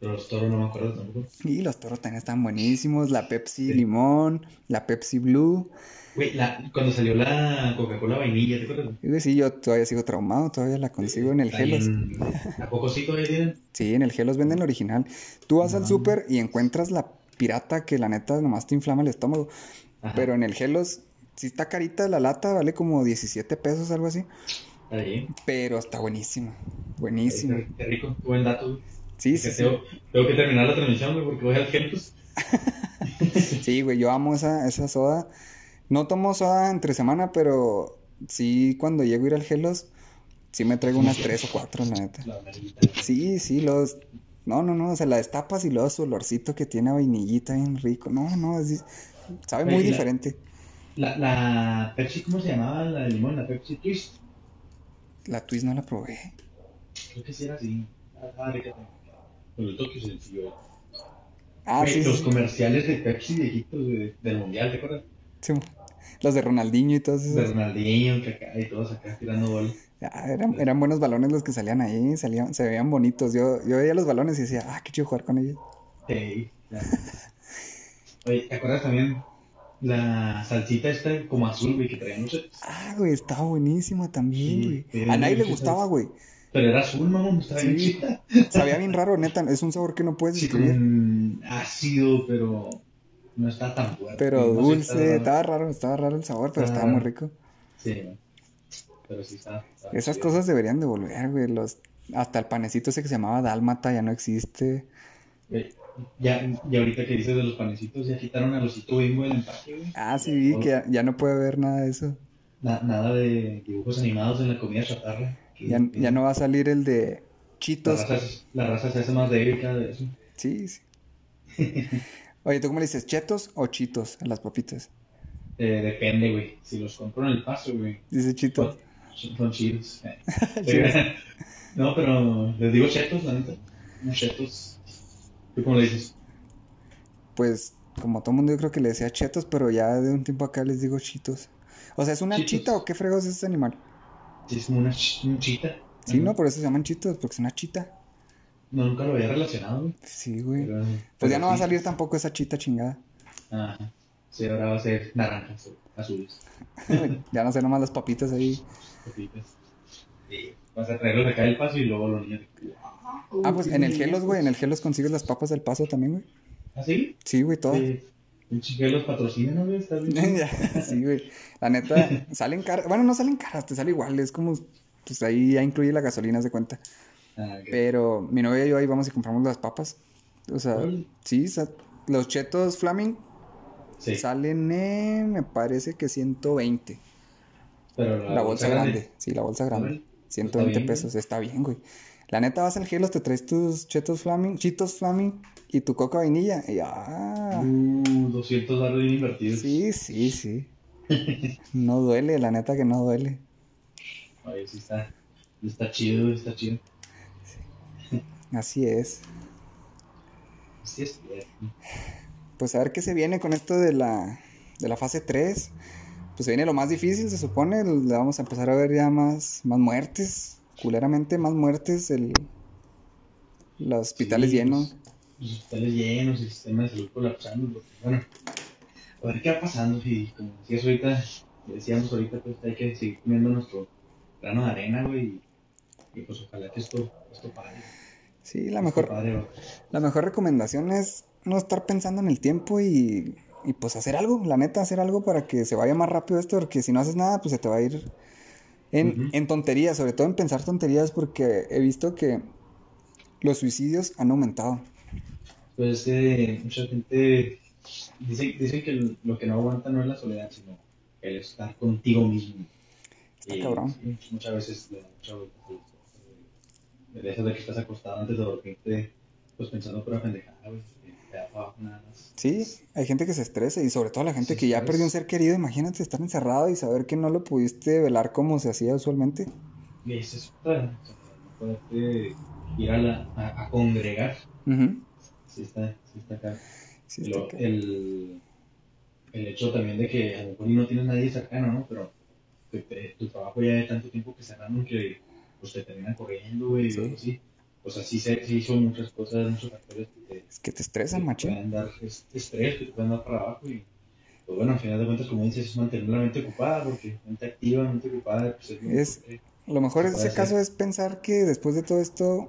Speaker 3: Pero los toros no me acuerdo tampoco.
Speaker 2: Y los toros también están buenísimos. La Pepsi
Speaker 3: Sí.
Speaker 2: limón, la Pepsi blue.
Speaker 3: Güey, la, cuando salió la Coca-Cola vainilla, ¿te acuerdas?
Speaker 2: Güey, sí, yo todavía sigo traumado, todavía la consigo en el
Speaker 3: Ahí
Speaker 2: Gelos.
Speaker 3: en- ¿A poco sí todavía tienen?
Speaker 2: Sí, en el Gelos venden la original. Tú vas al súper y encuentras la pirata que la neta nomás te inflama el estómago.
Speaker 3: Ajá.
Speaker 2: Pero en el Gelos, sí está carita la lata, vale como 17 pesos, algo así.
Speaker 3: Bien.
Speaker 2: Pero está buenísimo. Buenísimo.
Speaker 3: Qué, rico, buen dato.
Speaker 2: Sí, sí, sí.
Speaker 3: tengo, tengo que terminar la transmisión, güey, porque voy al Gelos. [LAUGHS]
Speaker 2: Sí, güey, yo amo esa, esa soda. No tomo soda entre semana, pero sí cuando llego a ir al Gelos, sí me traigo unas tres o cuatro, la neta. Sí, sí, los... No, no, no, o sea, la destapas y luego su olorcito que tiene a vainillita bien rico. No, no, así- sabe muy
Speaker 3: la-
Speaker 2: diferente.
Speaker 3: La, la Pepsi, ¿cómo se llamaba? La de limón, la Pepsi Twist.
Speaker 2: La Twist no la probé.
Speaker 3: Creo que sí era así. Ah, déjate. Con el Tokio sencillo.
Speaker 2: Ah, sí,
Speaker 3: los
Speaker 2: sí.
Speaker 3: comerciales de Pepsi viejitos de- del mundial, ¿te acuerdas?
Speaker 2: Sí, Los de Ronaldinho y todos
Speaker 3: De
Speaker 2: esos.
Speaker 3: Ronaldinho, que acá y todos acá tirando bola.
Speaker 2: Ah, eran, eran buenos balones los que salían ahí, salían, se veían bonitos. Yo, yo veía los balones y decía, ah, qué chido jugar con ellos.
Speaker 3: Ya. [LAUGHS] Oye, ¿te acuerdas también la salsita esta como azul, güey, que traían los
Speaker 2: Ah, güey, estaba buenísimo también,
Speaker 3: Sí,
Speaker 2: güey. A nadie le gustaba, güey.
Speaker 3: Pero era azul, mamón, estaba bien
Speaker 2: Sí.
Speaker 3: chida. [LAUGHS]
Speaker 2: Sabía bien raro, neta. Es un sabor que no puedes
Speaker 3: Sí,
Speaker 2: describir.
Speaker 3: con ácido, pero no está tan fuerte.
Speaker 2: Pero
Speaker 3: No
Speaker 2: dulce, estaba raro, estaba raro el sabor, pero estaba muy rico.
Speaker 3: Sí, pero sí está. está
Speaker 2: Esas cosas deberían de volver, güey. Los, hasta el panecito ese que se llamaba Dálmata ya no existe.
Speaker 3: Güey, Ya, ya ahorita que dices de los panecitos, ya quitaron al osito bimbo del empaque, güey.
Speaker 2: Ah, sí, vi que ya, ya no puede haber nada de eso.
Speaker 3: Na- nada de dibujos animados en la comida chatarra.
Speaker 2: Ya,
Speaker 3: que
Speaker 2: ya no va a salir el de
Speaker 3: La
Speaker 2: Chitos.
Speaker 3: la raza se hace más débil cada vez.
Speaker 2: Sí, sí. [LAUGHS] Oye, ¿tú cómo le dices? ¿Chetos o chitos a las papitas?
Speaker 3: Eh, depende, güey. Si los compro en el paso, güey.
Speaker 2: Dice chitos.
Speaker 3: Son, son chidos. [LAUGHS] eh. [LAUGHS] No, pero les digo chetos, la neta. Unos chetos. ¿Tú cómo le dices?
Speaker 2: Pues, como todo mundo, yo creo que le decía chetos, pero ya de un tiempo acá les digo chitos. O sea, ¿es una
Speaker 3: Chitos.
Speaker 2: chita o qué fregos es ese animal?
Speaker 3: Es como una ch- un chita.
Speaker 2: Sí, no, por eso se llaman chitos, porque es una chita.
Speaker 3: No, nunca lo había relacionado, güey.
Speaker 2: Sí, güey.
Speaker 3: Pero-
Speaker 2: Pues
Speaker 3: pero
Speaker 2: ya no va a salir tampoco esa chita chingada.
Speaker 3: Ajá. Sí, ahora va a ser naranjas azules. [LAUGHS]
Speaker 2: ya no sé nomás las papitas ahí.
Speaker 3: Papitas. Sí. Vas a traerlos acá del paso y luego los niños.
Speaker 2: Ah, pues en el Gelos, güey, en el Gelos consigues las papas del paso también, güey.
Speaker 3: ¿Ah, sí?
Speaker 2: Sí, güey, todo.
Speaker 3: Sí. Pinche los patrocina, ¿no, güey? Está bien. [LAUGHS]
Speaker 2: Sí, güey. La neta, [LAUGHS] salen caras. Bueno, no salen caras, te sale igual. Es como, pues ahí ya incluye la gasolina, se cuenta.
Speaker 3: Ah.
Speaker 2: Pero mi novia y yo ahí vamos y compramos las papas. O sea, sí, los chetos Flaming
Speaker 3: Sí,
Speaker 2: salen en, me parece que 120.
Speaker 3: pero
Speaker 2: La, bolsa grande. Sí, la bolsa grande.
Speaker 3: Órale.
Speaker 2: 120
Speaker 3: Está bien,
Speaker 2: pesos, está bien, güey. La neta vas al Gelos, te traes tus chetos Flaming, chitos Flaming y tu coca vainilla. Y ah,
Speaker 3: Uh, 200 dólares bien invertidos.
Speaker 2: sí, sí, sí. No duele, la neta que no duele.
Speaker 3: Oye, sí está, está chido, está chido.
Speaker 2: Así es.
Speaker 3: Sí, es.
Speaker 2: Pues a ver qué se viene con esto de la, de la fase 3. Pues se viene lo más difícil, se supone. Le vamos a empezar a ver ya más, más muertes. Culeramente más muertes. El, los hospitales
Speaker 3: Sí,
Speaker 2: llenos.
Speaker 3: Los hospitales llenos, el sistema de salud colapsando. porque, Bueno, a ver qué va pasando. Y como decías ahorita, decíamos ahorita, pues hay que seguir poniendo nuestro grano de arena, güey. Y, y pues ojalá que esto, esto pare.
Speaker 2: Sí, la mejor, la mejor recomendación es no estar pensando en el tiempo y, y pues hacer algo. La neta, hacer algo para que se vaya más rápido esto. Porque si no haces nada, pues se te va a ir en, en tonterías. Sobre todo en pensar tonterías porque he visto que los suicidios han aumentado.
Speaker 3: Pues es que mucha gente dice, dice que lo que no aguanta no es la soledad, sino el estar contigo mismo.
Speaker 2: Está cabrón.
Speaker 3: muchas veces le da mucha vuelta, pues, eh, de eso de que estás acostado antes de dormirte, pues pensando pura pendejada, güey, y para.
Speaker 2: Sí, hay gente que se estresa y sobre todo la gente que ya perdió un ser querido. Imagínate estar encerrado y saber que no lo pudiste velar como se hacía usualmente.
Speaker 3: Y esa es no poderte ir a, la, a, a congregar, sí está, sí está acá.
Speaker 2: Sí,
Speaker 3: el, el hecho también de que a lo mejor y no tienes nadie cercano, ¿no? Pero tu trabajo ya de tanto tiempo que cerraron que pues te terminan corriendo, güey,
Speaker 2: Sí.
Speaker 3: algo así. Pues así se, se hizo muchas cosas, muchos factores que te,
Speaker 2: Es que te estresan,
Speaker 3: que te pueden dar es- estrés, que te pueden dar para abajo y pues bueno, al final de cuentas, como dices, es mantener la mente ocupada, porque mente activa, mente ocupada, pues es lo
Speaker 2: Es- Lo mejor en ese caso es pensar que después de todo esto,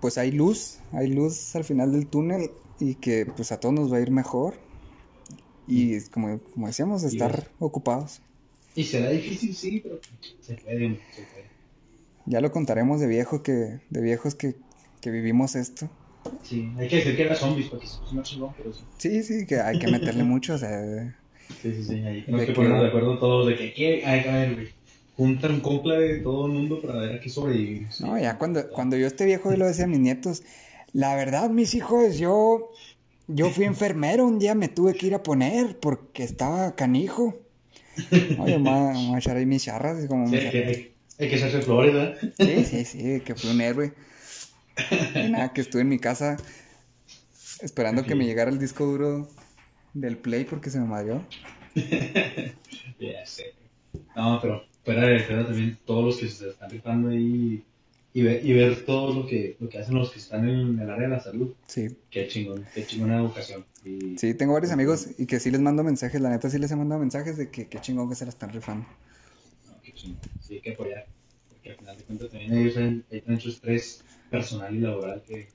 Speaker 2: pues hay luz, hay luz al final del túnel y que pues a todos nos va a ir mejor. Y es como, como decíamos,
Speaker 3: Y
Speaker 2: estar
Speaker 3: ves.
Speaker 2: ocupados.
Speaker 3: Y será difícil, sí, pero se puede, se puede.
Speaker 2: Ya lo contaremos de viejo que, de viejos que, que vivimos esto.
Speaker 3: Sí, hay que decir que era zombies, porque es más chingón, pero sí.
Speaker 2: Sí, sí, que hay que meterle [LAUGHS] mucho, o sea,
Speaker 3: Sí, sí, sí. Ahí tenemos
Speaker 2: De
Speaker 3: que ponernos de acuerdo todos de que. Hay que ver, güey. Juntar un conclave de todo el mundo para ver a qué sobrevivir. sí.
Speaker 2: No, ya cuando, cuando yo esté viejo, yo lo decía a mis nietos. La verdad, mis hijos, yo, yo fui enfermero, un día me tuve que ir a poner porque estaba canijo. [LAUGHS] Oye, me voy a- echar ahí mis charras. y Como
Speaker 3: Sí,
Speaker 2: mis
Speaker 3: hay, que, Hay que hacerse Florida.
Speaker 2: Sí, sí, sí, que fui un héroe. Y nada, que estuve en mi casa esperando que me llegara el disco duro del Play porque se me madrió. [LAUGHS]
Speaker 3: Ya sé. No, pero fuera de fuera también todos los que se están rifando ahí y ver, y ver todo lo que, lo que hacen los que están en el área de la salud.
Speaker 2: Sí,
Speaker 3: Qué chingón, qué chingona educación. Y,
Speaker 2: sí, tengo varios amigos y que sí les mando mensajes, la neta sí les he mandado mensajes de que qué chingón que se la están rifando.
Speaker 3: No, qué chingón. Sí, hay que apoyar. Porque al final de cuentas también ellos hay mucho estrés personal y laboral que,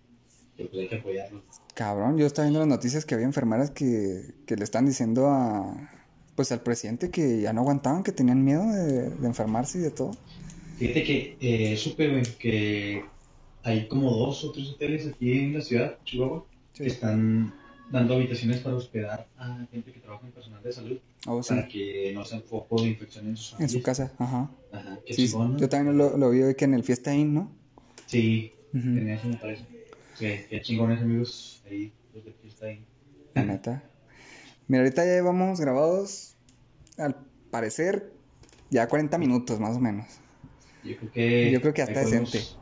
Speaker 3: que pues hay que apoyarlos.
Speaker 2: Cabrón, yo estaba viendo las noticias que había enfermeras que, que le están diciendo a, pues al presidente que ya no aguantaban, que tenían miedo de, de enfermarse y de todo.
Speaker 3: Fíjate que eh, supe, que hay como dos o tres hoteles aquí en la ciudad, Chihuahua, que están dando habitaciones para hospedar a gente que trabaja en personal de salud
Speaker 2: Oh, sí,
Speaker 3: para que no sean foco de infección en sus
Speaker 2: en su casa, ajá.
Speaker 3: Ajá, qué
Speaker 2: Sí,
Speaker 3: chingón, ¿no?
Speaker 2: yo también lo, lo vi hoy que en el Fiesta Inn, ¿no?
Speaker 3: Sí,
Speaker 2: Ujú.
Speaker 3: tenía eso me parece. Que, qué chingones amigos ahí, los de Fiesta ahí.
Speaker 2: La neta. Mira, ahorita ya llevamos grabados, al parecer, ya 40 minutos más o menos.
Speaker 3: Yo creo que...
Speaker 2: Yo creo que hasta
Speaker 3: podemos-
Speaker 2: decente.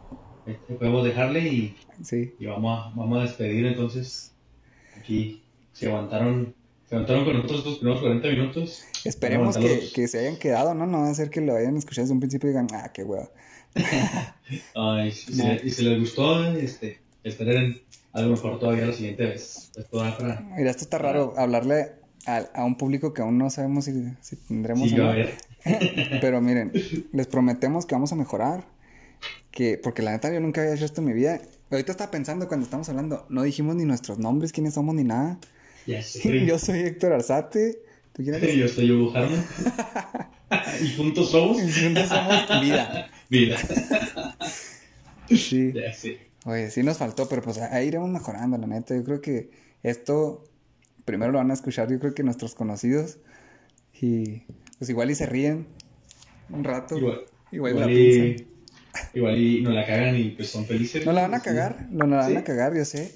Speaker 3: podemos dejarle y,
Speaker 2: Sí.
Speaker 3: y vamos, a, vamos a despedir entonces. Aquí se aguantaron, se aguantaron con nosotros los primeros 40 minutos.
Speaker 2: Esperemos que, que se hayan quedado, ¿no? No va a ser que lo hayan escuchado desde un principio y digan, ah, qué hueva. [LAUGHS]
Speaker 3: Ay, si,
Speaker 2: No.
Speaker 3: si- y si les gustó, este, esperen algo mejor todavía la siguiente vez. Esto da para...
Speaker 2: Mira, esto está raro, hablarle a, a un público que aún no sabemos si, si tendremos
Speaker 3: Sí, a ver. [LAUGHS]
Speaker 2: Pero miren, les prometemos que vamos a mejorar. Que, porque la neta yo nunca había hecho esto en mi vida. Ahorita estaba pensando cuando estamos hablando, no dijimos ni nuestros nombres, quiénes somos, ni nada.
Speaker 3: Ya [LAUGHS] sé.
Speaker 2: Yo soy Héctor Arzate. ¿Tú quién eres? [LAUGHS]
Speaker 3: Yo soy Hugo [LAUGHS] y juntos somos
Speaker 2: Y juntos somos vida.
Speaker 3: vida.
Speaker 2: Sí.
Speaker 3: Ya sé.
Speaker 2: Oye, sí nos faltó, pero pues ahí iremos mejorando, la neta. Yo creo que esto primero lo van a escuchar, yo creo que nuestros conocidos. Y pues igual y se ríen un rato.
Speaker 3: Igual,
Speaker 2: Igual,
Speaker 3: igual,
Speaker 2: la
Speaker 3: y, igual y nos la cagan y pues son felices.
Speaker 2: No la van a cagar, no la van
Speaker 3: Sí.
Speaker 2: a cagar, yo sé.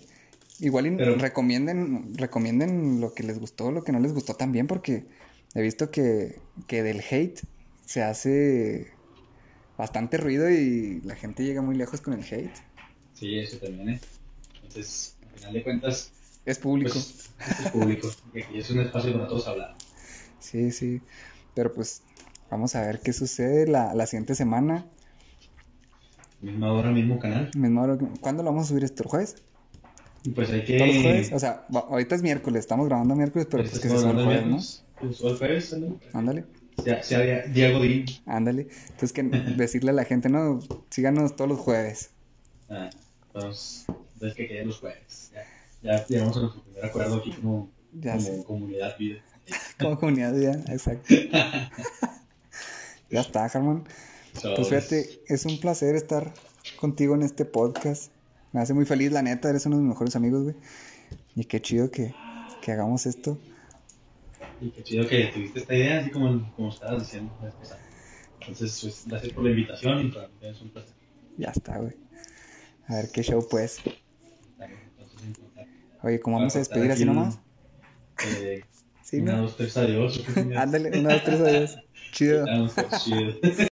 Speaker 2: Igual y
Speaker 3: Pero-
Speaker 2: recomienden, recomienden lo que les gustó, lo que no les gustó también, porque he visto que, que del hate se hace bastante ruido y la gente llega muy lejos con el hate.
Speaker 3: Sí, eso también, ¿eh? Entonces, al final de cuentas,
Speaker 2: Es público.
Speaker 3: pues, es público. Y aquí es un espacio para todos hablar.
Speaker 2: Sí, sí. Pero pues vamos a ver qué sucede la, la siguiente semana.
Speaker 3: Misma hora, mismo canal.
Speaker 2: Misma hora ¿Cuándo lo vamos a subir esto? ¿El jueves?
Speaker 3: Pues hay que...
Speaker 2: ¿Todos los jueves? O sea, ahorita es miércoles, estamos grabando miércoles, pero pues que se suba el jueves, ¿no?
Speaker 3: Pues el jueves.
Speaker 2: Ándale,
Speaker 3: Sea, sea Diego Dín.
Speaker 2: ándale. Entonces que [LAUGHS] decirle a la gente, no, síganos todos los jueves.
Speaker 3: Ah, pues, entonces que queden los jueves. Ya, ya llegamos a nuestro primer acuerdo aquí como,
Speaker 2: Ya
Speaker 3: como comunidad vida. [LAUGHS]
Speaker 2: Como comunidad ya, exacto. [LAUGHS] ya está, Pues fíjate, es un placer estar contigo en este podcast. Me hace muy feliz, la neta, eres uno de mis mejores amigos, güey. Y qué chido que, que hagamos esto.
Speaker 3: Y qué chido que tuviste esta idea, así como, como estabas diciendo. Entonces, pues, gracias por la invitación y para mí es un placer.
Speaker 2: Ya está, güey. A ver qué show, pues. Oye, ¿cómo vamos a despedir así nomás?
Speaker 3: Eh, [LAUGHS]
Speaker 2: Sí,
Speaker 3: una,
Speaker 2: ¿no?
Speaker 3: dos, tres, adiós. [LAUGHS]
Speaker 2: Ándale, una, dos, tres, [LAUGHS] adiós. Chido.
Speaker 3: Chido.